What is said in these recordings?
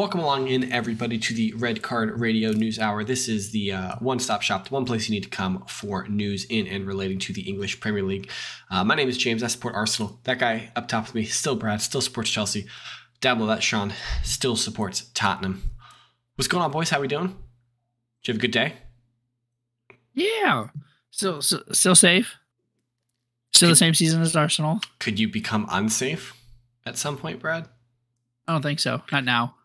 Welcome along in, everybody, to the Red Card Radio News Hour. This is the uh, one stop shop, the one place you need to come for news in and relating to the English Premier League. Uh, my name is James. I support Arsenal. That guy up top with me, still Brad, still supports Chelsea. Down below that, Sean, still supports Tottenham. What's going on, boys? How are we doing? Did you have a good day? Yeah. Still, still, still safe. Still the same season as Arsenal. Could you become unsafe at some point, Brad? I don't think so. Not now.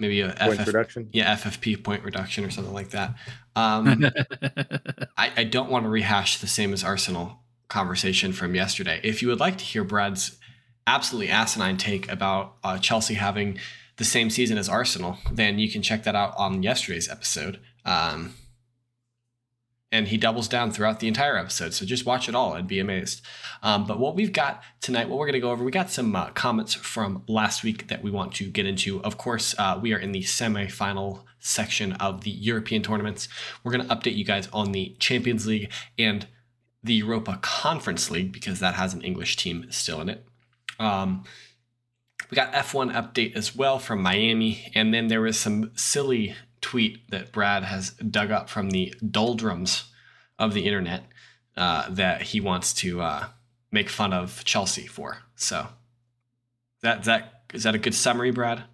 Maybe a Point FF, reduction. yeah, FFP point reduction or something like that. Um, I, I don't want to rehash the same as Arsenal conversation from yesterday. If you would like to hear Brad's absolutely asinine take about uh, Chelsea having the same season as Arsenal, then you can check that out on yesterday's episode. Um, and he doubles down throughout the entire episode. So just watch it all and be amazed. Um, but what we've got tonight, what we're going to go over, we got some uh, comments from last week that we want to get into. Of course, uh, we are in the semi-final section of the European tournaments. We're going to update you guys on the Champions League and the Europa Conference League because that has an English team still in it. Um, we got F1 update as well from Miami, and then there was some silly tweet that Brad has dug up from the doldrums of the internet uh, that he wants to uh, make fun of Chelsea for. So that that is that a good summary, Brad?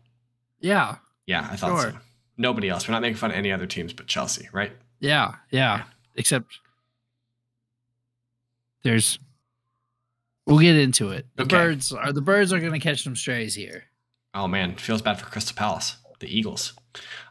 yeah. Yeah, I thought Sure. so. Nobody else. We're not making fun of any other teams but Chelsea, right? Yeah. Yeah. Except there's. We'll get into it. The Okay. birds are the birds are going to catch some strays here. Oh man, feels bad for Crystal Palace, the Eagles.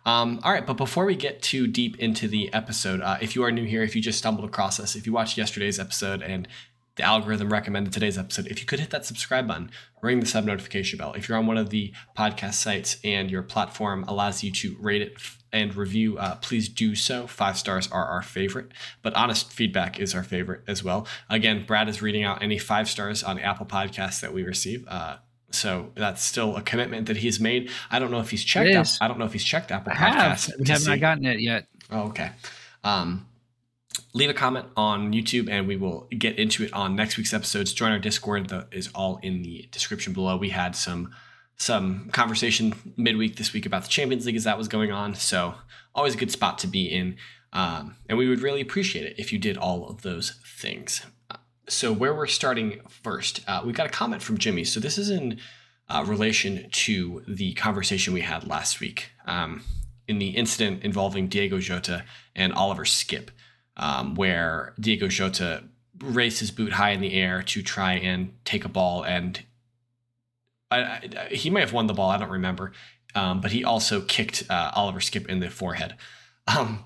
Um, all right, but before we get too deep into the episode, uh, if you are new here, if you just stumbled across us, if you watched yesterday's episode and the algorithm recommended today's episode, if you could hit that subscribe button, ring the sub notification bell. If you're on one of the podcast sites and your platform allows you to rate it and review, uh, please do so. Five stars are our favorite, but honest feedback is our favorite as well. Again, Brad is reading out any five stars on Apple Podcasts that we receive. Uh, so that's still a commitment that he's made. I don't know if he's checked. I don't know if he's checked Apple I have. We have not see- gotten it yet. Oh, okay. Um, leave a comment on YouTube and we will get into it on next week's episodes. Join our Discord. The is all in the description below. We had some some conversation midweek this week about the Champions League as that was going on. So always a good spot to be in. Um, and we would really appreciate it if you did all of those things. So where we're starting first, uh, we got a comment from Jimmy. So this is in uh, relation to the conversation we had last week um, in the incident involving Diego Jota and Oliver Skipp, um, where Diego Jota raised his boot high in the air to try and take a ball, and I, I, he may have won the ball. I don't remember, um, but he also kicked uh, Oliver Skipp in the forehead, um,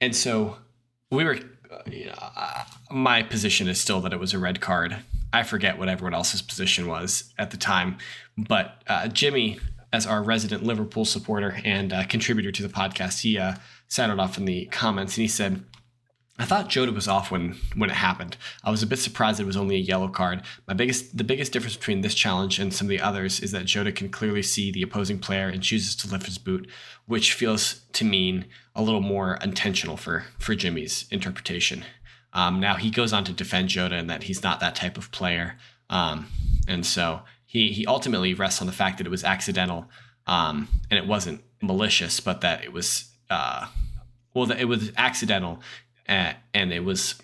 and so we were. Uh, my position is still that it was a red card. I forget what everyone else's position was at the time, but uh, Jimmy, as our resident Liverpool supporter and uh, contributor to the podcast, he uh, sounded off in the comments and he said, I thought Jota was off when when it happened. I was a bit surprised it was only a yellow card. My biggest the biggest difference between this challenge and some of the others is that Jota can clearly see the opposing player and chooses to lift his boot, which feels to mean a little more intentional for for Jimmy's interpretation. Um, now he goes on to defend Jota and that he's not that type of player, um, and so he he ultimately rests on the fact that it was accidental um, and it wasn't malicious, but that it was uh, well that it was accidental uh, and it was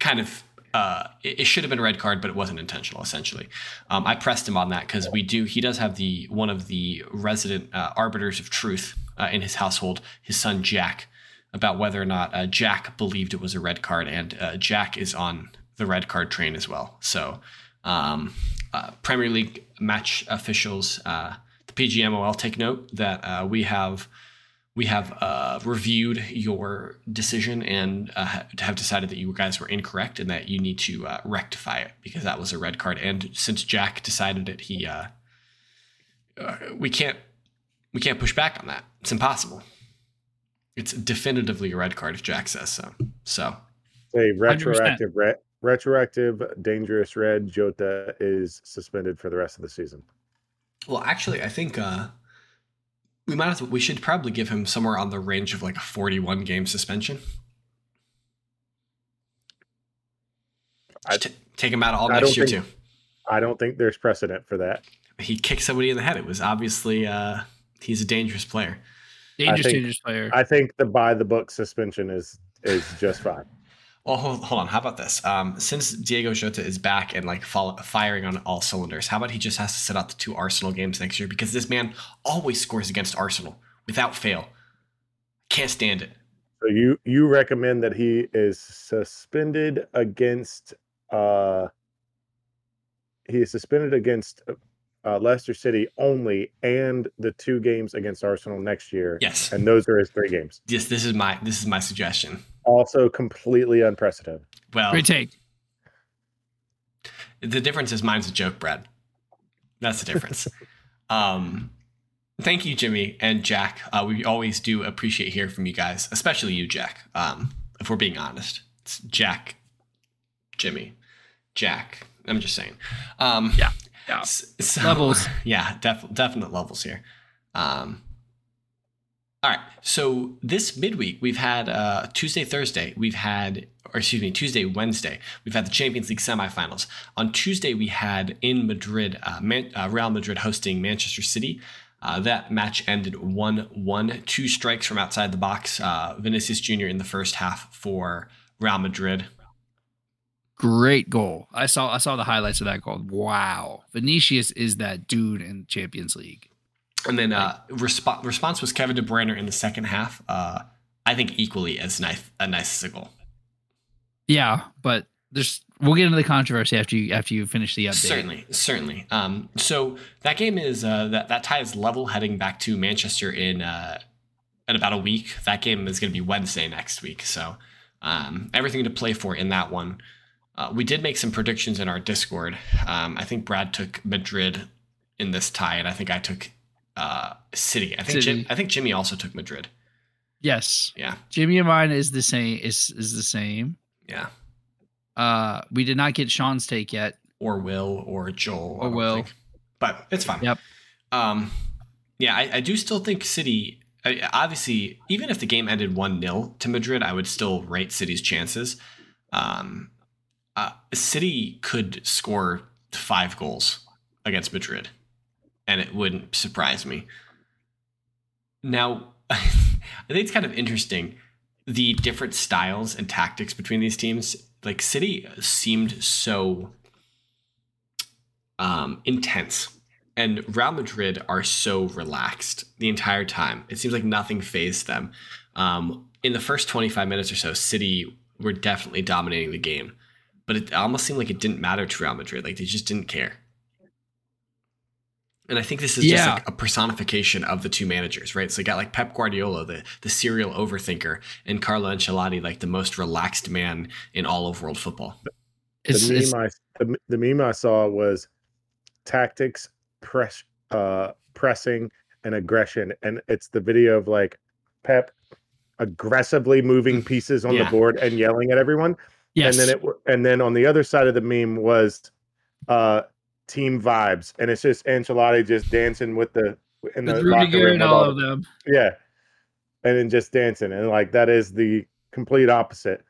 kind of uh, it, it should have been a red card, but it wasn't intentional. Essentially, um, I pressed him on that because we do. He does have the one of the resident uh, arbiters of truth uh, in his household, his son Jack, about whether or not uh, Jack believed it was a red card, and uh, Jack is on the red card train as well. So, um, uh, Premier League match officials, uh, the PGMOL, take note that uh, we have we have reviewed your decision and have decided that you guys were incorrect and that you need to rectify it because that was a red card. And since Jack decided it, he uh, we can't we can't push back on that. It's impossible. It's definitively a red card if Jack says so. So Say retroactive red, retroactive dangerous red. Jota is suspended for the rest of the season. Well, actually, I think uh, we might have to, we should probably give him somewhere on the range of like a 41 game suspension. I- take him out of all I next year think- too. I don't think there's precedent for that. he kicked somebody in the head. It was obviously uh, he's a dangerous player. Dangerous, think- dangerous player. I think the by the book suspension is is just fine. Well, hold, hold on. How about this? Um, since Diego Jota is back and like fall, firing on all cylinders, how about he just has to sit out the two Arsenal games next year because this man always scores against Arsenal without fail. Can't stand it. So you you recommend that he is suspended against uh he is suspended against uh, Leicester City only and the two games against Arsenal next year. Yes. And those are his three games. Yes. This is my this is my suggestion. Also completely unprecedented. Well, Great take. the difference is mine's a joke, Brad. That's the difference. um, thank you, Jimmy and Jack. Uh, we always do appreciate hearing from you guys, especially you, Jack. Um, if we're being honest, it's Jack, Jimmy, Jack. I'm just saying. Um, Yeah, yeah. so- Levels. Yeah, def- definite levels here. Um, all right. So this midweek we've had uh, Tuesday, Thursday. We've had, or excuse me, Tuesday, Wednesday. We've had the Champions League semifinals. On Tuesday we had in Madrid, uh, Man- uh, Real Madrid hosting Manchester City. Uh, that match ended 1 1. Two strikes from outside the box. Uh, Vinicius Jr. in the first half for Real Madrid. Great goal. I saw I saw the highlights of that goal. Wow. Vinicius is that dude in Champions League. And then uh, resp- response was Kevin De Bruyne in the second half. Uh, I think equally as nice a nice as a goal. Yeah, but there's we'll get into the controversy after you after you finish the update. Certainly, certainly. Um, so that game is uh, that that tie is level heading back to Manchester in uh, in about a week. That game is going to be Wednesday next week. So um, everything to play for in that one. Uh, we did make some predictions in our Discord. Um, I think Brad took Madrid in this tie, and I think I took uh, City. I think Jim, I think Jimmy also took Madrid. Yes. Yeah, Jimmy and mine is the same is is the same. yeah. Uh we did not get Sean's take yet. or Will or Joel. Or Will. think. But it's fine. Yep. Um, yeah, I, I do still think City. I, obviously, even if the game ended one 0 to Madrid, I would still rate City's chances. Um, uh, City could score five goals against Madrid, and it wouldn't surprise me. Now, I think it's kind of interesting the different styles and tactics between these teams. Like City seemed so um, intense, and Real Madrid are so relaxed the entire time. It seems like nothing phased them. Um, in the first 25 minutes or so, City were definitely dominating the game, but it almost seemed like it didn't matter to Real Madrid. Like they just didn't care. And I think this is just like a personification of the two managers, right? So you got like Pep Guardiola, the the serial overthinker, and Carlo Ancelotti, like the most relaxed man in all of world football. It's, the it's meme I the, the meme I saw was tactics, press, uh, pressing, and aggression, and it's the video of like Pep aggressively moving pieces on Yeah. the board and yelling at everyone, yes. and then it and then on the other side of the meme was uh team vibes, and it's just Ancelotti just dancing with the in the locker room and all of them. yeah. And then just dancing. And like that is the complete opposite.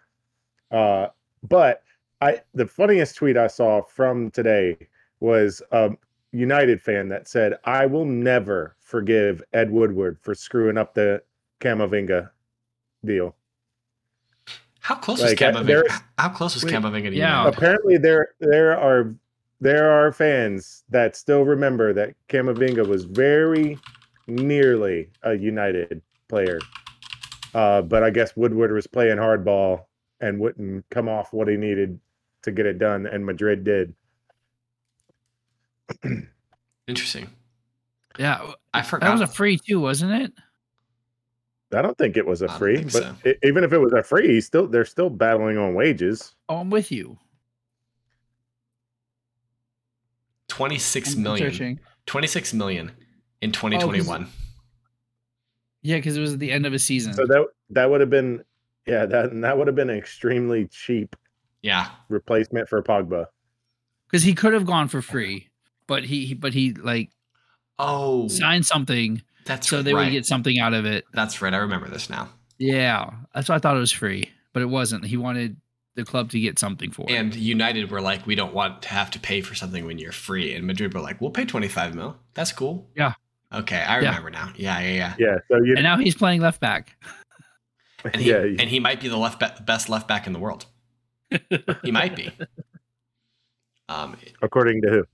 Uh but I the funniest tweet I saw from today was a United fan that said, I will never forgive Ed Woodward for screwing up the Camavinga deal. How close Like, was Camavinga? there's- How close was Wait, Camavinga to yeah. Apparently there there are there are fans that still remember that Camavinga was very nearly a United player. Uh, but I guess Woodward was playing hardball and wouldn't come off what he needed to get it done, and Madrid did. Interesting. Yeah. I forgot. That was a free too, wasn't it? I don't think it was a free, but so. i- even if it was a free, still they're still battling on wages. Oh, I'm with you. 26 I'm million. searching. 26 million Oh, in 2021. Yeah, because it was at the end of a season. So that that would have been yeah that that would have been an extremely cheap yeah. replacement for Pogba. Because he could have gone for free, but he he- but he like Oh, signed something that's so they right. would get something out of it. That's right. I remember this now. Yeah, that's why I thought it was free, but it wasn't. He wanted the club to get something for it. And United were like, we don't want to have to pay for something when you're free. And Madrid were like, we'll pay 25 mil. That's cool. Yeah. Okay, I Yeah. remember now. Yeah, yeah, yeah. Yeah. So you And now he's playing left back. And he, yeah. and he might be the left ba- best left back in the world. he might be. Um, according to who?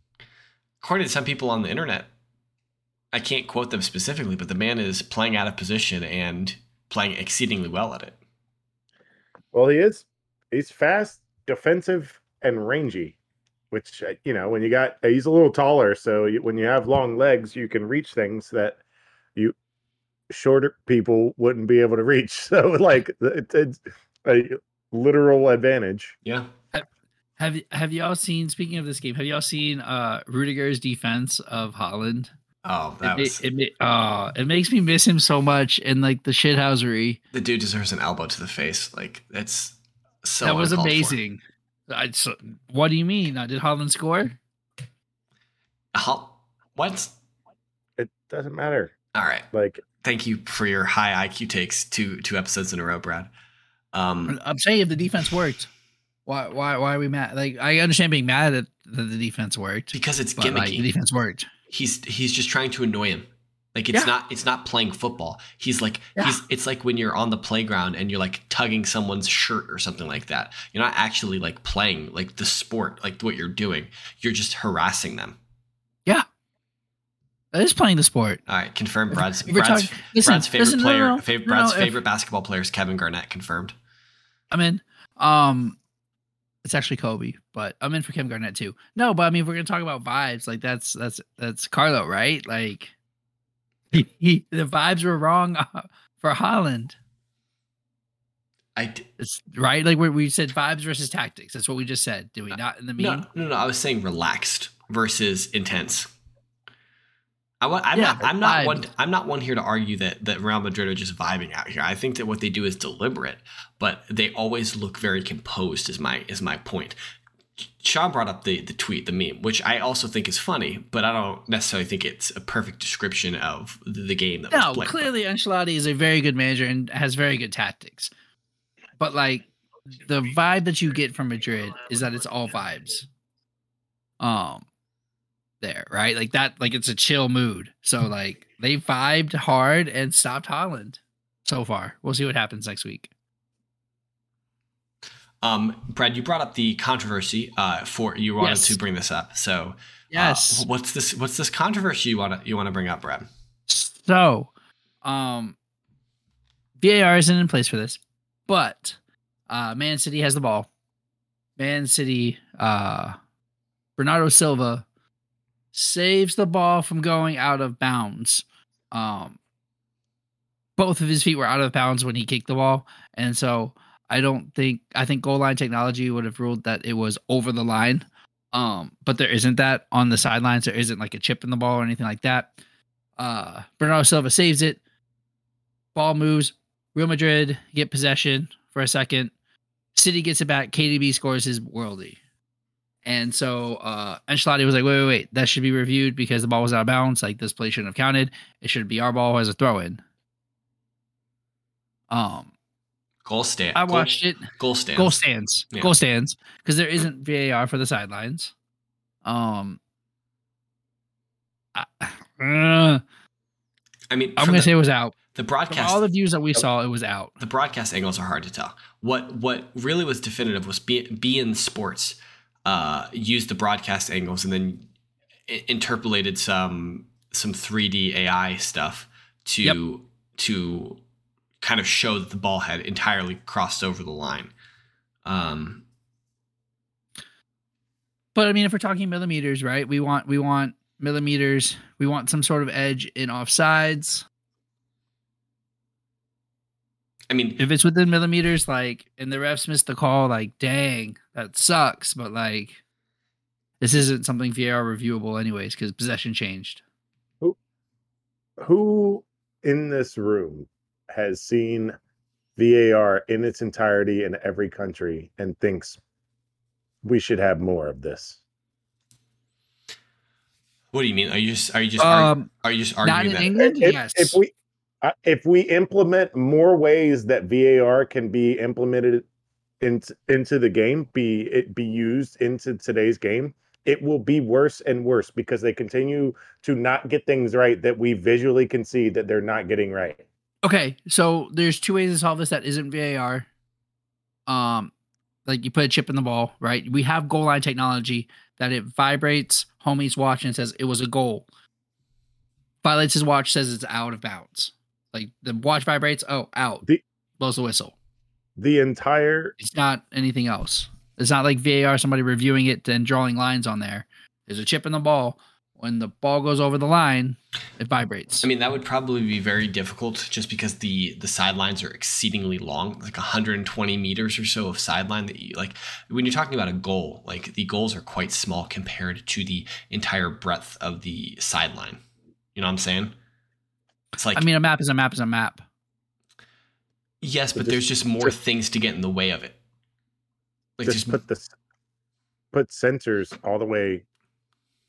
according to some people on the internet, I can't quote them specifically, but the man is playing out of position and playing exceedingly well at it. Well, he is. He's fast, defensive, and rangy. Which uh, you know, when you got, he's a little taller, so you, when you have long legs, you can reach things that you shorter people wouldn't be able to reach. So, like, it, it's a literal advantage. Yeah. Have have y'all seen? Speaking of this game, have y'all seen uh Rudiger's defense of Haaland? Oh, that it, was it, it, uh, it makes me miss him so much and like the shithousery. the dude deserves an elbow to the face. Like it's so that was uncalled for. amazing. I, so, what do you mean? Uh, did Haaland score? How, what? It doesn't matter. All right. Like, Thank you for your high IQ takes two two episodes in a row, Brad. Um, I'm saying if the defense worked, why why why are we mad? Like I understand being mad at that the defense worked, because it's but like gimmicky. the defense worked. He's he's just trying to annoy him. Like it's Yeah. not it's not playing football. He's like Yeah. he's it's like when you're on the playground and you're like tugging someone's shirt or something like that. You're not actually like playing like the sport, like what you're doing. You're just harassing them. Yeah. That is playing the sport. All right, confirmed. Brad's Brad's, talking- listen, Brad's favorite listen, player, no, no, no, Brad's no, if- favorite basketball player is Kevin Garnett. Confirmed. I'm in. Um, it's actually Kobe, but I'm in for Kim Garnett too. No, but I mean, if we're gonna talk about vibes, like that's that's that's Carlo, right? Like, he, he the vibes were wrong uh, for Haaland, I d- it's, right? Like we we said vibes versus tactics. That's what we just said. Did we not in the no, no, no. I was saying relaxed versus intense. I, wa- I'm Yeah, not. I'm not one. I'm not one here to argue that that Real Madrid are just vibing out here. I think that what they do is deliberate, but they always look very composed. Is my is my point. Sean brought up the the tweet, the meme, which I also think is funny, but I don't necessarily think it's a perfect description of the, game that was No, played. clearly Ancelotti is a very good manager and has very good tactics. But like the vibe that you get from Madrid is that it's all vibes. Um there, right? Like that like it's a chill mood. So like they vibed hard and stopped Haaland so far. We'll see what happens next week. Um, Brad, you brought up the controversy. Uh, for you wanted Yes. to bring this up. So, uh, Yes. what's this? What's this controversy you want to you want to bring up, Brad? So, um, VAR isn't in place for this, but uh, Man City has the ball. Man City, uh, Bernardo Silva saves the ball from going out of bounds. Um, both of his feet were out of bounds when he kicked the ball, and so I don't think I think goal line technology would have ruled that it was over the line. Um, but there isn't that on the sidelines. There isn't like a chip in the ball or anything like that. Uh, Bernardo Silva saves it. Ball moves. Real Madrid get possession for a second. City gets it back. KDB scores his worldie. And so uh Ancelotti was like, wait, wait, wait. That should be reviewed because the ball was out of bounds. Like this play shouldn't have counted. It should be our ball as a throw in. Um, Goal stand. I goal- watched it. Goal stand. Goal stands. Yeah. Goal stands. Because there isn't VAR for the sidelines. Um I, uh, I mean, I'm gonna the, say it was out. the From broadcast. all the views that we saw, it was out. the broadcast angles are hard to tell. What what really was definitive was be, beIN Sports uh, used the broadcast angles and then i- interpolated some some 3D AI stuff to Yep. to kind of show that the ball had entirely crossed over the line. Um, But I mean, if we're talking millimeters, right? We want we want millimeters. We want some sort of edge in offsides. I mean, If it's within millimeters, like, and the refs missed the call, like, dang, that sucks. But like, this isn't something VAR reviewable, anyways, because possession changed. who who in this room has seen VAR in its entirety in every country and thinks we should have more of this? what do you mean? Are you just are you just argu- Um, are you just not arguing in that? England. if, yes. if we if we implement more ways that VAR can be implemented into into the game, be it be used into today's game, it will be worse and worse because they continue to not get things right that we visually can see that they're not getting right. Okay, so there's two ways to solve this that isn't VAR. Um, like you put a chip in the ball, right? We have goal line technology that it vibrates homie's watch and says it was a goal. Violates his watch, says it's out of bounds. Like the watch vibrates, oh, out. The- blows the whistle. The entire It's not anything else. It's not like VAR, somebody reviewing it and drawing lines on there. There's a chip in the ball. When the ball goes over the line, it vibrates. I mean, that would probably be very difficult just because the the sidelines are exceedingly long, like 120 meters or so of sideline. That you like when you're talking about a goal, like the goals are quite small compared to the entire breadth of the sideline. You know what I'm saying? It's like I mean, a map is a map is a map. yes, but just- there's just more just- things to get in the way of it. Like just just put this put sensors all the way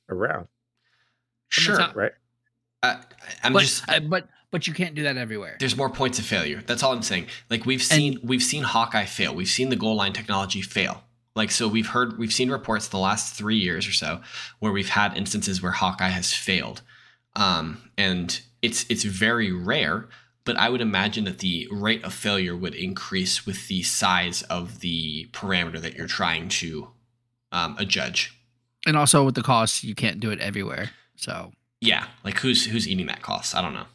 around, sure. not- right? I, I'm but, just uh, but but you can't do that everywhere. there's more points of failure. That's all I'm saying. Like we've seen we've seen Hawkeye fail. We've seen the goal line technology fail. Like so we've heard we've seen reports the last 3 years or so where we've had instances where Hawkeye has failed. Um and it's it's very rare, but I would imagine that the rate of failure would increase with the size of the parameter that you're trying to um adjudge. And also with the cost, you can't do it everywhere. So Yeah, like who's who's eating that cost? I don't know.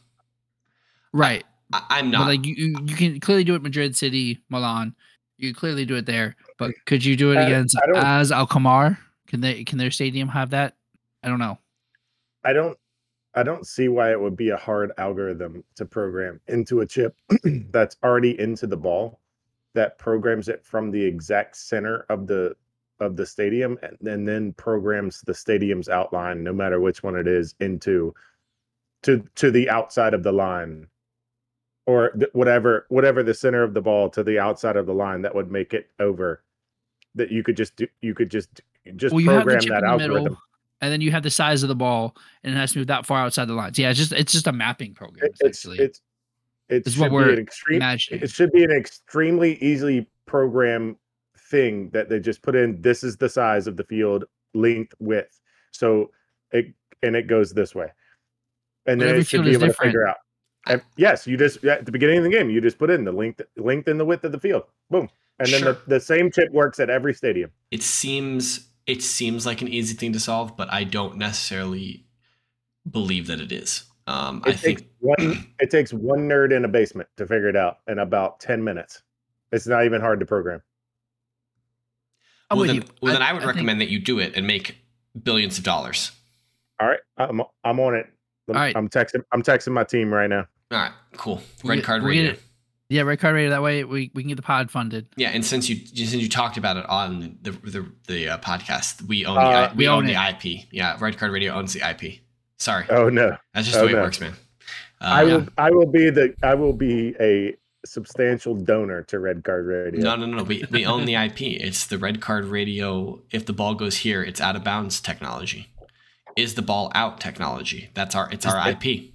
right, I, I'm but not like you, you you can clearly do it Madrid City, Milan. You clearly do it there, but could you do it I- against I don't- AZ Alkmaar? Can they can their stadium have that? I don't know. I don't I don't see why it would be a hard algorithm to program into a chip that's already into the ball that programs it from the exact center of the of the stadium and, and then programs the stadium's outline no matter which one it is into to to the outside of the line. Or th- whatever whatever the center of the ball to the outside of the line that would make it over. That you could just do you could just just Well, you have the program that algorithm middle, and then you have the size of the ball, and it has to move that far outside the lines. Yeah, it's just it's just a mapping program. It's essentially. it's it Is should what we're an extreme imagining. it should be an extremely easily program thing that they just put in this is the size of the field length width so it and it goes this way and But then it should be is able to figure out and yes you just at the beginning of the game you just put in the length length and the width of the field boom and then Sure. the, the same chip works at every stadium it seems it seems like an easy thing to solve, but I don't necessarily believe that it is. Um, I it takes think one it takes one nerd in a basement to figure it out in about 10 minutes it's not even hard to program well, then, you. well, then I, would think- recommend that you do it and make billions of dollars. all right i'm, I'm on it All right. i'm texting i'm texting my team right now All right, cool. We Red get- card we radio. Get Yeah, red card radio. That way we, we can get the pod funded. Yeah, and since you since you talked about it on the the, the uh, podcast, we own Uh, the we, we own, own the. IP. Yeah, Red Card Radio owns the IP. Sorry, oh no that's just oh, the way no. it works, man. Uh, I will I will be the I will be a substantial donor to Red Card Radio. No, no, no. We, we own the IP. It's the red card radio. If the ball goes here, it's out of bounds technology. Is the ball out technology? That's our it's our Is IP.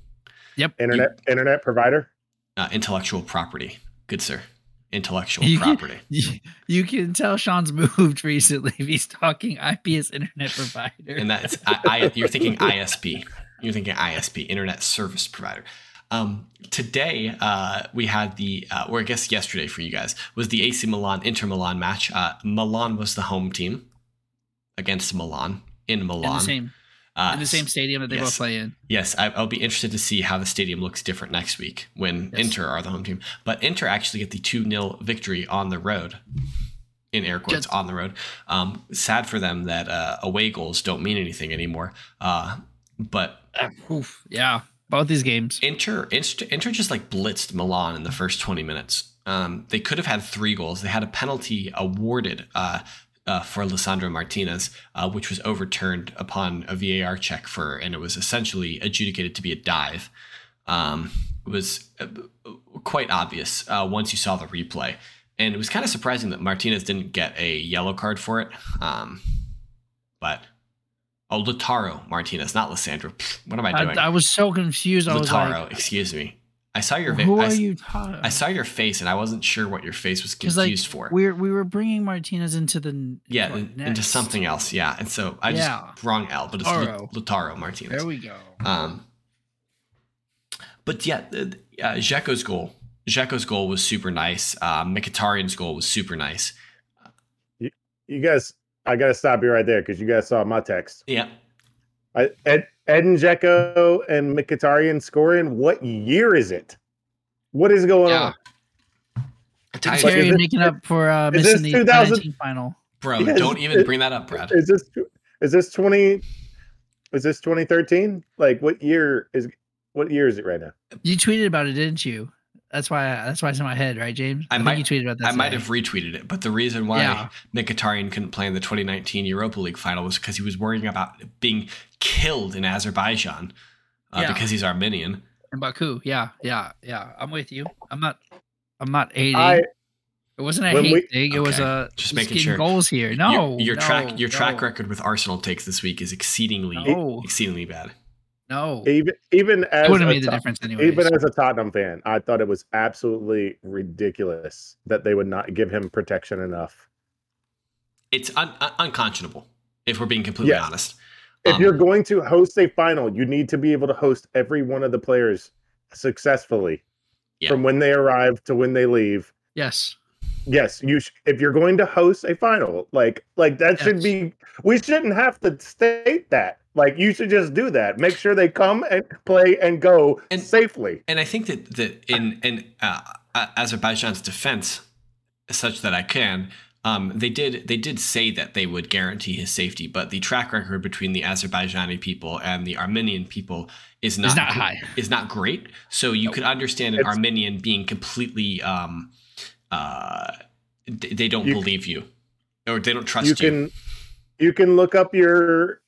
Internet internet provider. Uh, intellectual property. Good sir. Intellectual You can- property. You, you can tell Sean's moved recently he's talking IP as internet provider. And that's I, I you're thinking ISP. You're thinking ISP, Internet Service Provider. Um, today uh, we had the, uh, or I guess yesterday for you guys was the AC Milan Inter Milan match. Uh, Milan was the home team against Milan in in Milan. the same Uh, in the same stadium that they yes. both play in. Yes, I, I'll be interested to see how the stadium looks different next week when Yes. Inter are the home team. But Inter actually get the 2 0 victory on the road, in air quotes, Just- on the road. Um, sad for them that uh, away goals don't mean anything anymore. Uh, but Oof, yeah, both these games. Inter, Inter, Inter just like blitzed Milan in the first 20 minutes. Um, they could have had three goals. They had a penalty awarded uh, uh, for Lisandro Martinez, uh, which was overturned upon a VAR check for, and it was essentially adjudicated to be a dive. Um, it was uh, quite obvious uh, once you saw the replay. And it was kind of surprising that Martinez didn't get a yellow card for it. Um, but, oh, Lautaro Martinez, not Lisandro. What am I doing? I, I was so confused. Lautaro, like, excuse me. I saw your vi- Who I, are you talking? I saw your face and I wasn't sure what your face was 'Cause, like, confused for. We we were bringing Martinez into the Yeah, what, in- into something else. Yeah, and so I Yeah. just wrong L, but it's Lautaro. Lut- Lautaro Martinez. There we go. Um, but yeah, the- uh, Dzeko's goal, Dzeko's goal was super nice. Uh, Mkhitaryan's goal was super nice. You guys, I gotta stop you right there because you guys saw my text. Yeah, I, Ed, Edin Dzeko and Mkhitaryan scoring. What year is it? What is going Yeah. on? Tyus- But is Terry this- making up for uh, missing the 2000 final. bro, Yes, don't even it- bring that up, Brad. Is this is this twenty? Is this twenty thirteen? Like what year is what year is it right now? You tweeted about it, didn't you? That's why. That's why it's in my head, right, James? I think might- you tweeted about that. I might have retweeted it, but the reason why Yeah. Mkhitaryan couldn't play in the 2019 Europa League final was because he was worrying about being killed in Azerbaijan uh, Yeah. because he's Armenian. in Baku. Yeah, yeah, yeah. I'm with you. I'm not. I'm not hating. I it wasn't a when hate we- thing. It was a just just making getting sure. goals here. No, your, your no, track your track record with Arsenal takes this week is exceedingly No, exceedingly bad. No. even even as would have a made the Tot- difference anyways. even as a Tottenham fan, I thought it was absolutely ridiculous that they would not give him protection enough. It's un- un- unconscionable if we're being completely Yes. honest. If Um, you're going to host a final, you need to be able to host every one of the players successfully Yeah. from when they arrive to when they leave. yes, Yes, you. Sh- if you're going to host a final, like like that should be. We shouldn't have to state that. Like you should just do that. Make sure they come and play and go And- safely. and I think that that in in uh, uh, Azerbaijan's defense, such that I can, um, they did they did say that they would guarantee his safety, but the track record between the Azerbaijani people and the Armenian people is not not high. is not great. So you could understand an It's- Armenian being completely um, uh, d- they don't You- believe you or they don't trust You you. can you can look up your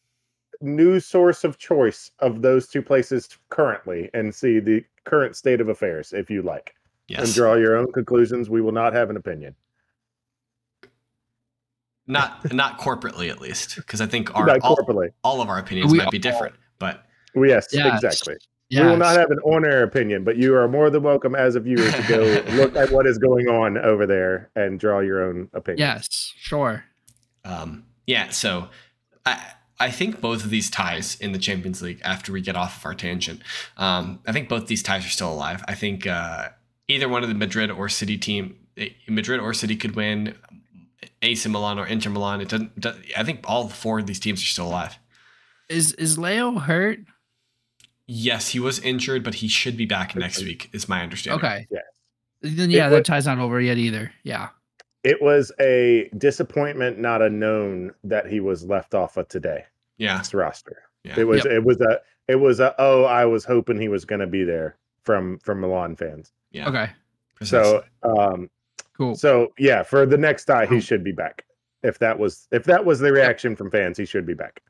news source of choice of those two places currently and see the current state of affairs if you like and draw your own conclusions. We will not have an opinion. not not corporately at least, because I think our all, all of our opinions We might be all- different, but. Well, yes, Yes. exactly. Yes. We will not have an on-air opinion, but you are more than welcome as a viewer to go look at what is going on over there and draw your own opinion. Yes, sure. Um, yeah, so I I think both of these ties in the Champions League, after we get off of our tangent, um, I think both these ties are still alive. I think uh, either one of the Madrid or City team, eh, Madrid or City could win. AC Milan or Inter Milan. It doesn't. I think all four of these teams are still alive. Is is Leo hurt? Yes, he was injured, but he should be back next week. Is my understanding. Okay. Yeah. Then yeah, It that was- tie's not over yet either. Yeah. It was a disappointment, not a known, that he was left off of today. Yeah. roster. Yeah. It was Yep. it was a it was a oh I was hoping he was going to be there from from Milan fans. Yeah. Okay. precisely. So um Cool. so yeah for the next tie he should be back. If that was if that was the reaction from fans, he should be back.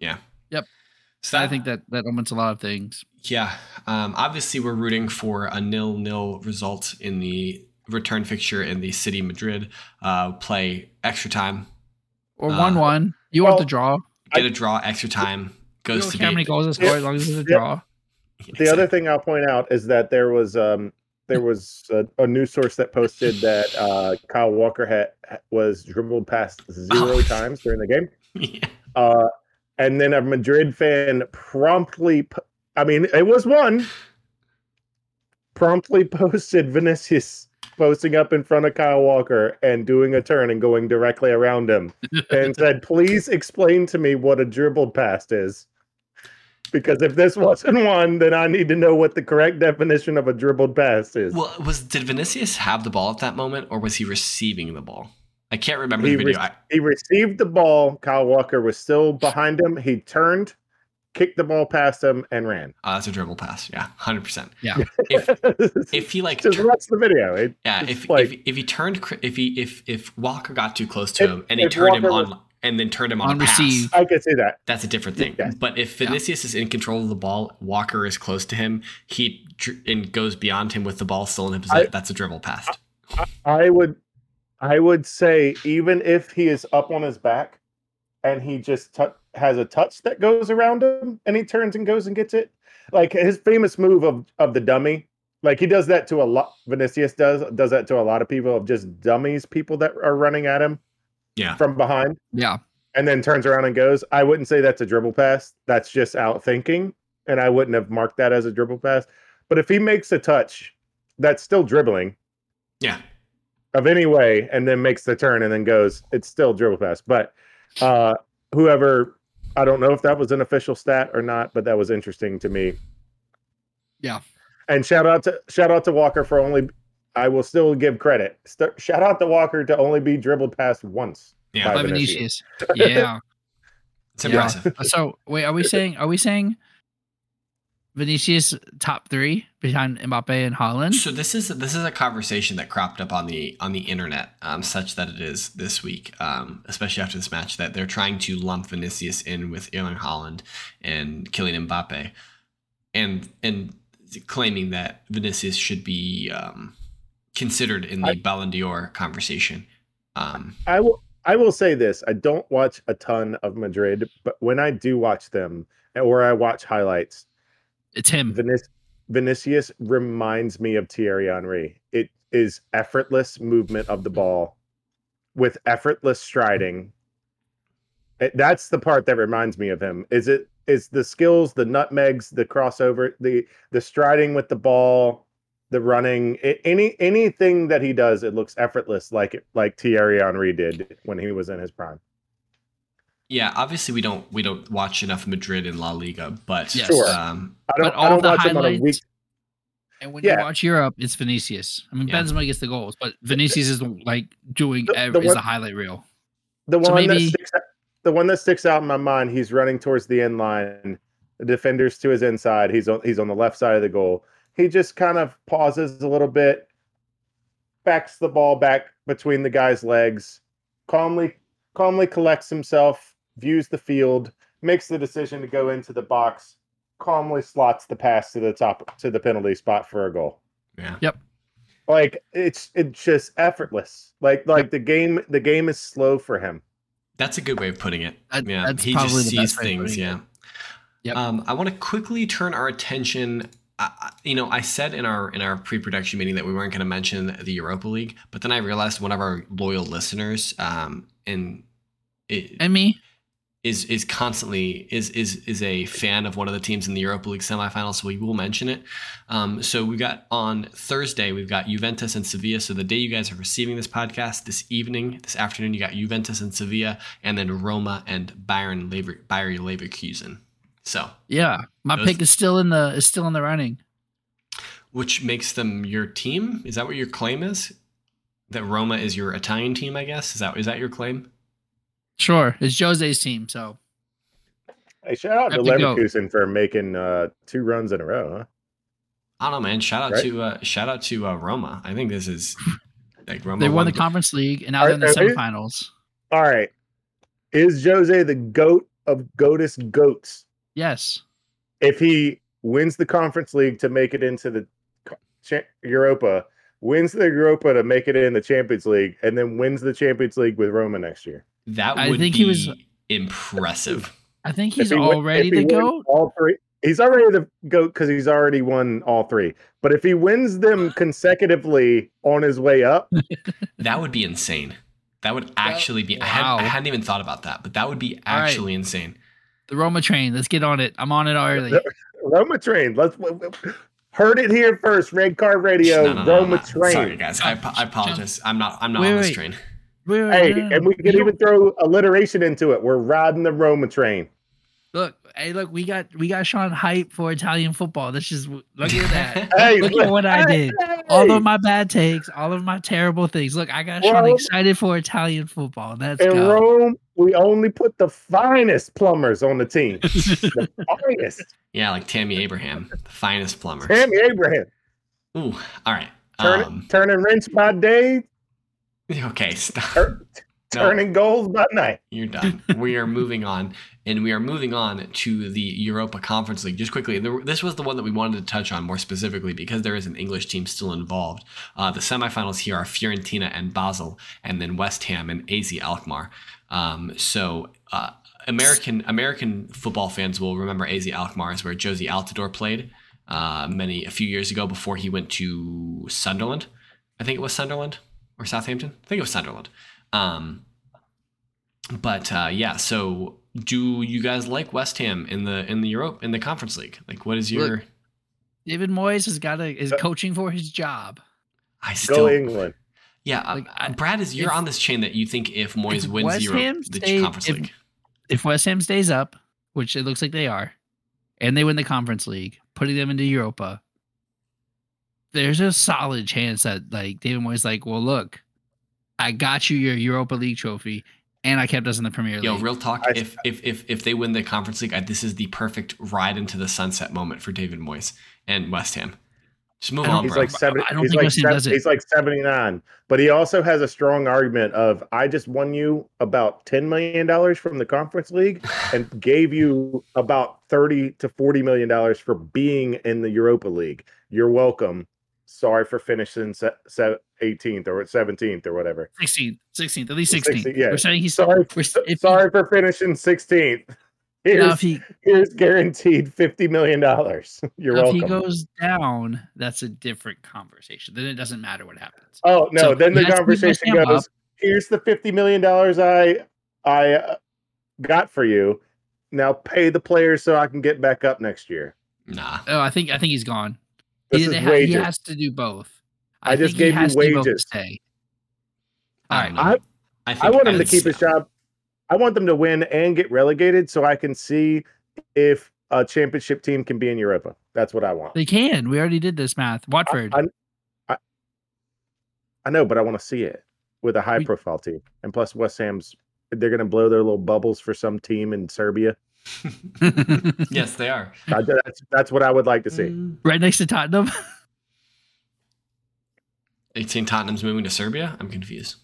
So I think that that limits a lot of things. Yeah. Um, obviously, we're rooting for a nil-nil result in the return fixture in the City Madrid. Uh, play extra time, Or Uh, one one. You want well, the draw? get a draw, extra time goes don't to care how be. many goals they score as long as it's a Yeah. draw. The other thing I'll point out is that there was um there was a, a news source that posted that uh, Kyle Walker had was dribbled past zero Oh. times during the game. yeah. Uh, and then a Madrid fan promptly, I mean, it was one, promptly posted Vinicius posting up in front of Kyle Walker and doing a turn and going directly around him and said, please explain to me what a dribbled pass is. Because if this wasn't one, then I need to know what the correct definition of a dribbled pass is. Well, was did Vinicius have the ball at that moment, or was he receiving the ball? I can't remember He the video. re- I, he received the ball. Kyle Walker was still behind him. He turned, kicked the ball past him, and ran. oh, that's a dribble pass. Yeah, hundred percent. Yeah. If if he like just tur- watch the video. It, yeah, if, like if if he turned if he if if Walker got too close to If- him and he if turned him Walker on and then turned him on, On a pass, receive. I can see that. that's a different thing. Yeah. But if Yeah. Vinicius is in control of the ball, Walker is close to him, he dr- and goes beyond him with the ball still in his possession. That's a dribble pass. I would, I would say even if he is up on his back, and he just tou- has a touch that goes around him, and he turns and goes and gets it, like his famous move of of the dummy, Like he does that to a lot. Vinicius does does that to a lot of people of just dummies, people that are running at him Yeah. from behind, Yeah. and then turns around and goes. I wouldn't say that's a dribble pass. That's just out thinking, and I wouldn't have marked that as a dribble pass. But if he makes a touch, that's still dribbling Yeah. Of any way, and then makes the turn and then goes. It's still dribble pass. But uh, whoever, I don't know if that was an official stat or not, but that was interesting to me. Yeah. And shout out to shout out to Walker for only. I will still give credit. St- shout out to Walker to only be dribbled past once. Yeah. By By Vinicius. Vinicius. Yeah. It's Yeah. impressive. So wait, are we saying are we saying Vinicius top three behind Mbappe and Haaland? So this is this is a conversation that cropped up on the on the internet, um, such that it is this week, um, especially after this match, that they're trying to lump Vinicius in with Erling Haaland and Kylian Mbappe, and and claiming that Vinicius should be um, considered in the I- Ballon d'Or conversation. Um, I will. I will say this: I don't watch a ton of Madrid, but when I do watch them, or I watch highlights, It's him. Vinic- Vinicius reminds me of Thierry Henry. It is effortless movement of the ball with effortless striding. It- that's the part that reminds me of him. Is it is the skills, the nutmegs, the crossover, the the striding with the ball, the running, a- any anything that he does, it looks effortless, like like Thierry Henry did when he was in his prime. Yeah, obviously we don't we don't watch enough Madrid in La Liga, but Yes. Sure. um, I don't. But I all don't the watch him on a highlights- week. And when Yeah. you watch Europe, it's Vinicius. I mean, Yeah. Benzema gets the goals, but Vinicius is like doing The- the is one- the highlight reel. The So one maybe- that sticks out, the one that sticks out in my mind, he's running towards the end line. The defender's to his inside. He's on he's on the left side of the goal. He just kind of pauses a little bit, backs the ball back between the guy's legs, calmly calmly collects himself, views the field, makes the decision to go into the box, calmly slots the pass to the top to the penalty spot for a goal yeah, Yep. like it's it's just effortless like like the game the game is slow for him that's a good way of putting it. That- yeah, that's he probably just the sees best things. putting it. Yeah. Yep. Um, I want to quickly turn our attention. I, I- you know, I said in our in our pre-production meeting that we weren't going to mention the Europa League, but then I realized one of our loyal listeners, um, and it, And me, is is constantly is is is a fan of one of the teams in the Europa League semifinals, so we will mention it. Um, so we got on Thursday, we've got Juventus and Sevilla. So the day you guys are receiving this podcast, this evening, this afternoon, you got Juventus and Sevilla, and then Roma and Bayern Lever, Bayer Leverkusen. So yeah, my Those- pick is still in the is still in the running. which makes them your team? Is that what your claim is? That Roma is your Italian team, I guess. Is that is that your claim? Sure, it's Jose's team, so hey shout out to Have to go. leverkusen for making uh two runs in a row huh I don't know, man. Shout out Right. to uh, shout out to uh, Roma. I think this is like Roma. they won the the- conference league, and now Are- they're in the are they- semifinals. all right is jose the goat of goatest goats Yes, if he wins the conference league to make it into the cha- europa wins the europa to make it in the champions league and then wins the champions league with roma next year That I would think be he was- impressive. I think he's he win- already if the wins goat. all three he's already the goat because he's already won all three but if he wins them consecutively on his way up That would be insane. That would actually be. I, had, I hadn't even thought about that, but that would be All right. actually insane. The Roma train. Let's get on it. I'm on it already. Roma train. Let's heard it here first. Red Car Radio. No, no, no, Roma no. train. Sorry, guys. I, I apologize. I'm not. I'm not Wait, on this wait. train. Wait, wait, Hey, no, no, and we no. can even throw alliteration into it. We're riding the Roma train. Look, hey, look, we got we got Sean hype for Italian football. That's just look at that. Hey, Look at what I hey, did. All of my bad takes, all of my terrible things. Look, I got Sean excited for Italian football. Let's in go. Rome, we only put the finest plumbers on the team. the finest. yeah, like Tammy Abraham, the finest plumber. Tammy Abraham. Ooh, all right. Turn, Um, turning wrench by day, okay, stop. tur- No. turning goals by night. You're done. we are moving on, and we are moving on to the Europa Conference League. Just quickly, there- this was the one that we wanted to touch on more specifically because there is an English team still involved. Uh, the semifinals here are Fiorentina and Basel, and then West Ham and AZ Alkmaar. Um, so. Uh, American American football fans will remember AZ Alkmaar is where Jozy Altidore played. uh, many a few years ago before he went to Sunderland. I think it was Sunderland or Southampton. I think it was Sunderland. Um, but uh, yeah, so do you guys like West Ham in the in the Europe in the Conference League? Like, what is your? Look, David Moyes has got a is Uh, coaching for his job. I Go still, England. yeah. uh, Like, I- Brad, is you're if- on this chain that you think if Moyes if wins West Europe, Ham the stay- Conference if- League, If West Ham stays up, which it looks like they are, and they win the Conference League, putting them into Europa, there's a solid chance that like David Moyes like, well, look, I got you your Europa League trophy, and I kept us in the Premier League. Yo, real talk. I- if if if if they win the Conference League, I, this is the perfect ride into the sunset moment for David Moyes and West Ham. Just move I don't- on, He's bro. like seven. I don't he's think like West Ham seven- does it. He's like seventy nine, but he also has a strong argument of I just won you about ten million dollars from the conference league and gave you about thirty to forty million dollars for being in the Europa League. You're welcome. Sorry for finishing se- se- 18th or 17th or whatever. 16th, 16th, at least 16th. 16th, yeah. We're saying he's Sorry, We're s- he- sorry for finishing 16th. now Here's, if he here's guaranteed fifty million dollars. You're welcome. if he goes down, that's a different conversation. Then it doesn't matter what happens. Oh no! So then the has to beat West conversation Ham goes. Here's the fifty million dollars I I uh, got for you. Now pay the players so I can get back up next year. Nah. Oh, I think I think he's gone. This He, is ha- wages. he has to do both. I just gave you has to do both to wages. stay. I All don't right, um, know. I- I, want him to keep his job. I want them to win and get relegated so I can see if a championship team can be in Europa. That's what I want. They can. We already did this math. Watford. I, I, I know, but I want to see it with a high We- profile team. And plus, West Ham's they're going to blow their little bubbles for some team in Serbia. yes, they are. That's that's what I would like to see. Mm. right next to Tottenham. Are you saying Tottenham's moving to Serbia? I'm confused.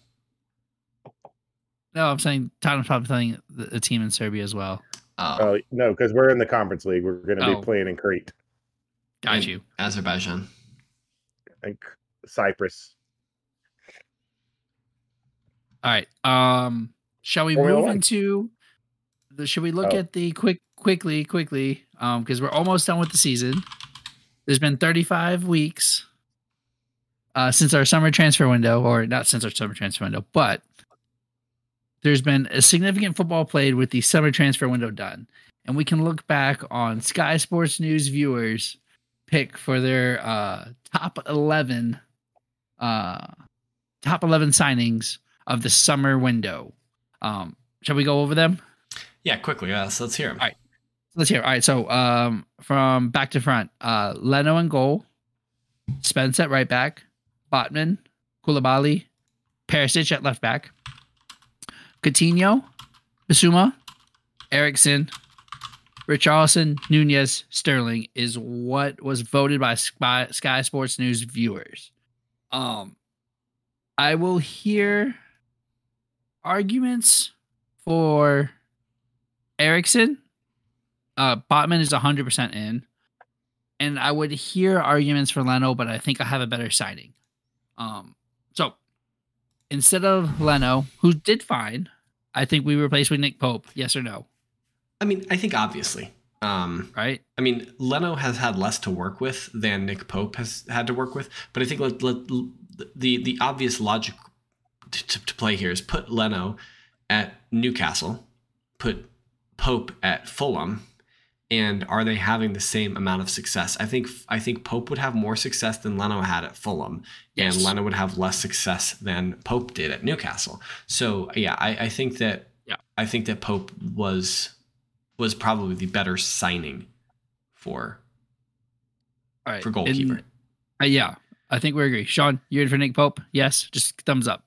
no, I'm saying Tottenham's probably playing the, a team in Serbia as well. Oh, Oh no, because we're in the conference league. We're going to Oh. be playing in Crete Got in you. Azerbaijan. and Cyprus. All right. Um, shall we Formula move One. into the? Should we look Oh. at the quick, quickly, quickly? Um, because we're almost done with the season. There's been 35 weeks uh, since our summer transfer window, or not since our summer transfer window, but there's been a significant football played with the summer transfer window done, and we can look back on Sky Sports News viewers pick for their uh, top 11 uh, top 11 signings of the summer window. Um, shall we go over them? Yeah, quickly. Yeah, so let's hear him. All right. Let's hear. All right. So um, from back to front, uh, Leno and goal, Spence at right back, Botman, Koulibaly, Perisic at left back, Coutinho, Bissouma, Eriksen, Richarlison, Nunez, Sterling is what was voted by Sky, Sky Sports News viewers. Um, I will hear arguments for Eriksen. Uh, Botman is 100% in. And I would hear arguments for Leno, but I think I have a better signing. Um, so instead of Leno, who did fine, I think we replace with Nick Pope. Yes or no? I mean, I think obviously. Um, Right? I mean, Leno has had less to work with than Nick Pope has had to work with, but I think let, let, the the obvious logic to, to, to play here is put Leno at Newcastle, put Pope at Fulham, and are they having the same amount of success? I think I think Pope would have more success than Leno had at Fulham, Yes. and Leno would have less success than Pope did at Newcastle. So yeah, I, I think that Yeah. I think that Pope was was probably the better signing for All right. for goalkeeper. And- uh, yeah, I think we agree. Sean, you're in for Nick Pope? Yes. Just thumbs up.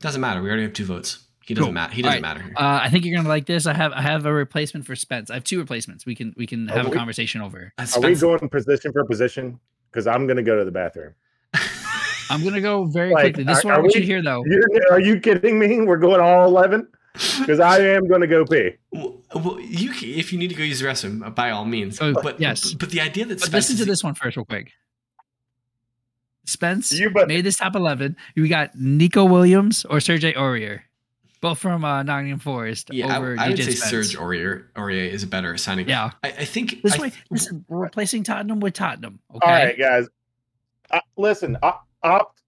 Doesn't matter. We already have two votes. He doesn't Cool. matter. He doesn't All matter here. Uh, I think you're gonna like this. I have I have a replacement for Spence. I have two replacements. We can we can Are have a we- conversation over. Uh, Are we going position for position? Because I'm going to go to the bathroom. I'm gonna go very Like, quickly. This is are- what I are want you we- to hear though. You're, you kidding me? We're going all 11? Because I am going to go pee. well, well, you if you need to go use the restroom, uh, by all means. Oh, but yes. but the idea that But Spence listen to is- this one first, real quick. Spence You bet- made this top eleven. We got Neco Williams or Sergey Aurier. Both from uh, Nottingham Forest. Yeah, over I, I would say Spence. Serge Aurier, Aurier is a better signing. Yeah, I, I think this I way. th- Listen, we're replacing Tottenham with Tottenham. Okay. All right, guys. Uh, listen, op- opt-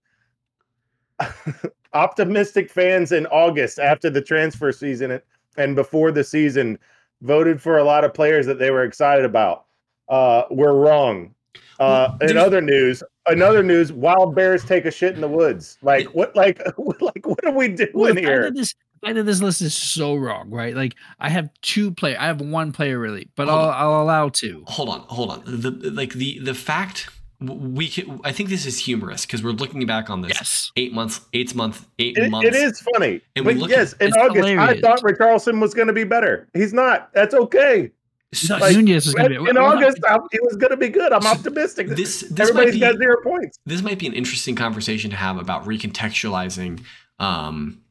optimistic fans in August after the transfer season and- and before the season voted for a lot of players that they were excited about. Uh, we're wrong. Uh, in other news, another news, wild bears take a shit in the woods. Like what? Like like what are we doing Well, here? this the fact that this list is so wrong, right? Like I have two player, I have one player really, but Hold I'll on. I'll allow two. hold on, hold on. The like the the fact we can, I think this is humorous because we're looking back on this Yes. eight months, eight month, eight It, months. it is funny. And we but look yes, at- in It's August, I hilarious. thought Richarlison was going to be better. He's not. That's okay. No, like, Nunez is gonna be in we're not- August, I, he was going to be good. I'm optimistic. This this might Everybody's be got zero points. this might be an interesting conversation to have about recontextualizing um,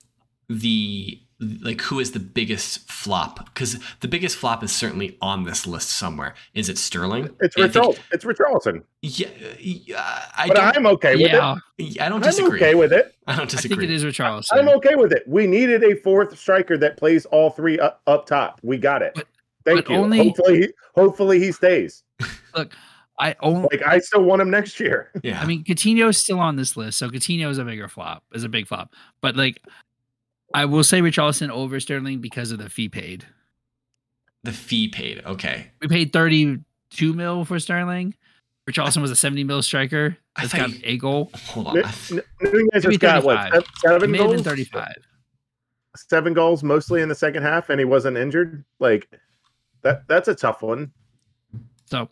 the like who is the biggest flop because the biggest flop is certainly on this list somewhere. Is it Sterling? It's I think- Richarlison. It's Richarlison. Yeah, yeah, I but I'm okay with yeah, it. I don't disagree. I'm disagree. okay with it. I don't disagree. I think disagree. it is Richarlison. I'm okay with it. We needed a fourth striker that plays all three up, up top. We got it. But- Thank but you. only- hopefully, he, hopefully he stays. Look, I only. Like I still want him next year. Yeah, I mean, Coutinho is still on this list, so Coutinho is a bigger flop, is a big flop. But like, I will say Richarlison over Sterling because of the fee paid. the fee paid. Okay, We paid thirty-two mil for Sterling. Richarlison was a seventy mil striker. That's got you- a goal. hold on. N- I- N- Nunez has Maybe got what 35. se- seven It may have goals. thirty-five. Seven goals, mostly in the second half, and he wasn't injured. Like that. That's a tough one. So, all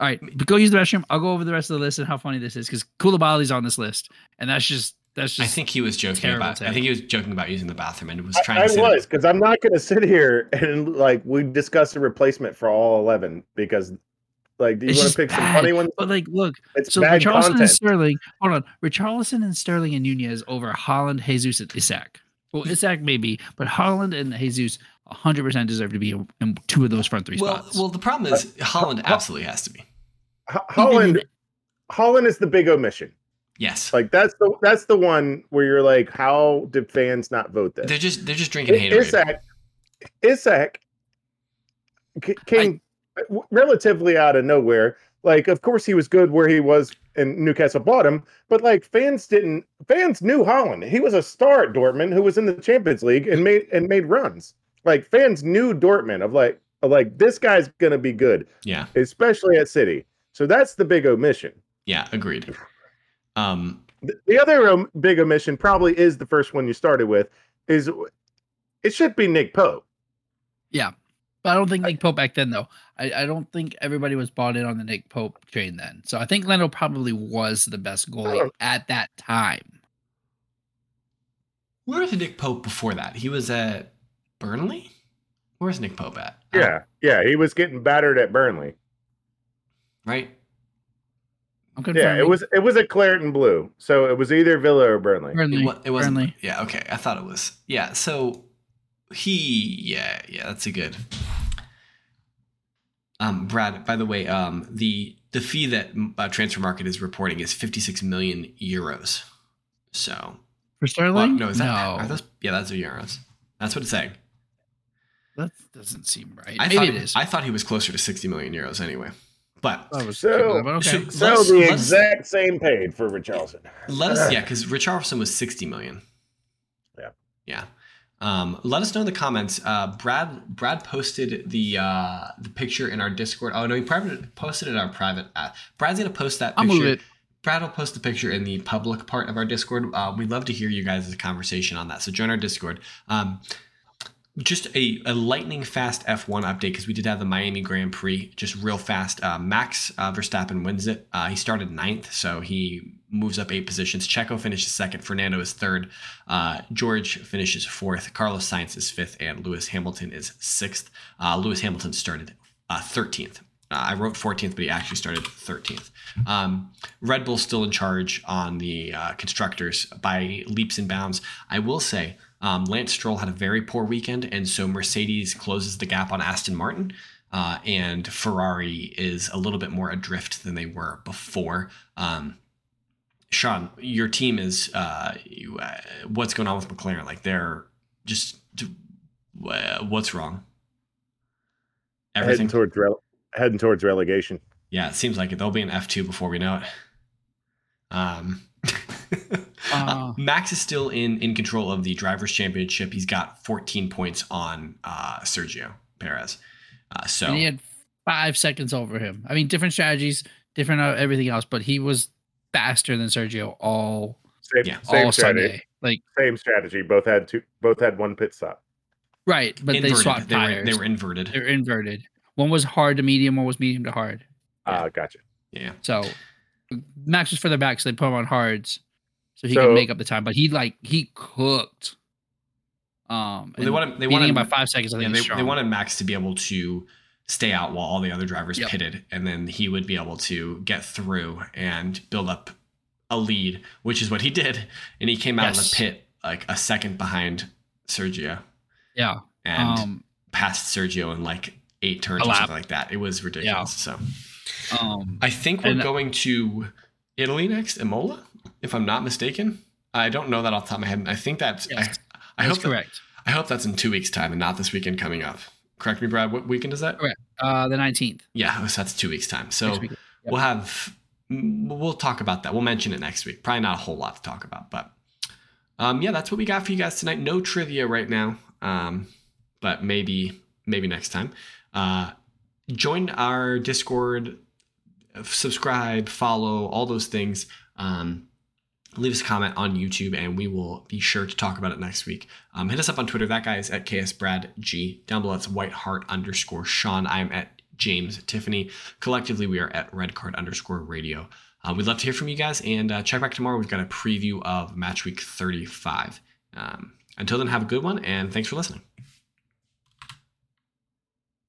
right, go use the restroom. I'll go over the rest of the list and how funny this is because Koulibaly's on this list, and that's just that's I think he was joking terrible about. I think he was joking about using the bathroom and was trying I to say that- was because I'm not going to sit here and like we discuss a replacement for all eleven because like do you It's want to pick some funny ones? But like, look, It's so bad Richarlison and. Sterling. Hold on, Richarlison and Sterling and Nunez over Haaland, Jesus, and Isak. Well, mm. Isak maybe, but Haaland and Jesus 100 percent deserve to be in in two of those front three Well, spots. well, the problem is Haaland Ho- absolutely has to be. Haaland. Haaland is the big omission. Yes, Like that's the that's the one where you're like, how did fans not vote this? they're just they're just drinking I- haterade. Isak, Isak came w- relatively out of nowhere. Like, of course, he was good where he was, and Newcastle bought him. But like, fans didn't. Fans knew Haaland. He was a star at Dortmund, who was in the Champions League and made and made runs. Like, fans knew Dortmund of like, of like this guy's gonna be good, Yeah, especially at City. So that's the big omission. yeah, agreed. Um, The- The other um, big omission probably is the first one you started with. Is it should be Nick Pope. yeah, but I don't think Nick Pope back then though. I, I don't think everybody was bought in on the Nick Pope train then. So I think Leno probably was the best goalie at that time. where was Nick Pope before that? He was at Burnley. Where's Nick Pope at? Yeah, yeah, he was getting battered at Burnley. right. I'm Yeah, it was it was a Clareton Blue, so it was either Villa or Burnley. Burnley. It, it wasn't. Burnley. Yeah. Okay. I thought it was. Yeah. So he. Yeah. Yeah. That's a good. Um, Brad. By the way, um, the the fee that uh, Transfermarkt is reporting is fifty six million euros. So for Sterling. well, no, is that no, are those? Yeah, that's a euros. That's what it's saying. that doesn't seem right. I Maybe thought it is. I thought he was closer to sixty million euros anyway. But I was So- but okay. so- So Let's- the let's- exact same paid for Richarlison. let us yeah, because Richarlison was sixty million. Yeah. Yeah. Um, let us know in the comments. Uh, Brad Brad posted the uh, the picture in our Discord. Oh no, he private posted it in our private. Uh, Brad's gonna post that I'll picture. move it. Brad will post the picture in the public part of our Discord. Uh, we'd love to hear you guys' conversation on that. So join our Discord. Um, just a, a lightning fast F1 update because we did have the Miami Grand Prix just real fast. Uh, Max uh, Verstappen wins it. Uh, he started ninth, so he moves up eight positions. Checo finishes second. Fernando is third. Uh, George finishes fourth. Carlos Sainz is fifth, and Lewis Hamilton is sixth. Uh, Lewis Hamilton started uh, 13th. Uh, I wrote 14th, but he actually started 13th. Um, Red Bull's still in charge on the constructors by leaps and bounds. I will say um, Lance Stroll had a very poor weekend, and so Mercedes closes the gap on Aston Martin. Uh, and Ferrari is a little bit more adrift than they were before. Um, Sean, your team is uh, you, uh, what's going on with McLaren? Like they're just uh, what's wrong? Heading Everything. towards rele- heading towards relegation. yeah, it seems like it. They'll be an F two before we know it. Um, Uh. Max is still in in control of the drivers' championship. He's got 14 points on uh, Sergio Perez. Uh, so And he had five seconds over him. I mean, different strategies, different uh, everything else, but he was faster than Sergio all Same, Yeah. same all strategy. Sunday. Like Same strategy. Both had two. Both had one pit stop. right, but they swapped They were, tires. they were inverted. They're inverted. One was hard to medium, one was medium to hard. Ah, gotcha. yeah. So Max was further back, so they put him on hards, so he So- could make up the time. But he like he cooked. Um, Well, they wanted they wanted by five seconds. I yeah, they, they wanted Max to be able to stay out while all the other drivers Yep. pitted, and then he would be able to get through and build up a lead, which is what he did. And he came out of the pit like a second behind Sergio yeah. and Um, passed Sergio in like eight turns or something like that. It was ridiculous. So um, I think we're going to Italy next, Imola, if I'm not mistaken. I don't know that off the top of my head. I think that's Yes, I, I that's hope that, correct. I hope that's in two weeks' time and not this weekend coming up. Correct me, Brad. What weekend is that? Correct. Uh, the nineteenth. Yeah, so that's two weeks' time. So. Yep. we'll have we'll talk about that. We'll mention it next week. Probably not a whole lot to talk about, but um, yeah, that's what we got for you guys tonight. No trivia right now, um, but maybe maybe next time. Uh, join our Discord, subscribe, follow, all those things. Um, leave us a comment on YouTube, and we will be sure to talk about it next week. Um, hit us up on Twitter. That guy is at ksbradg. Down below, it's whitehart underscore Sean. I'm at James Tiffany. Collectively, we are at redcard underscore radio. Uh, we'd love to hear from you guys, and uh, check back tomorrow. We've got a preview of match week 35. Um, until then, have a good one, and thanks for listening.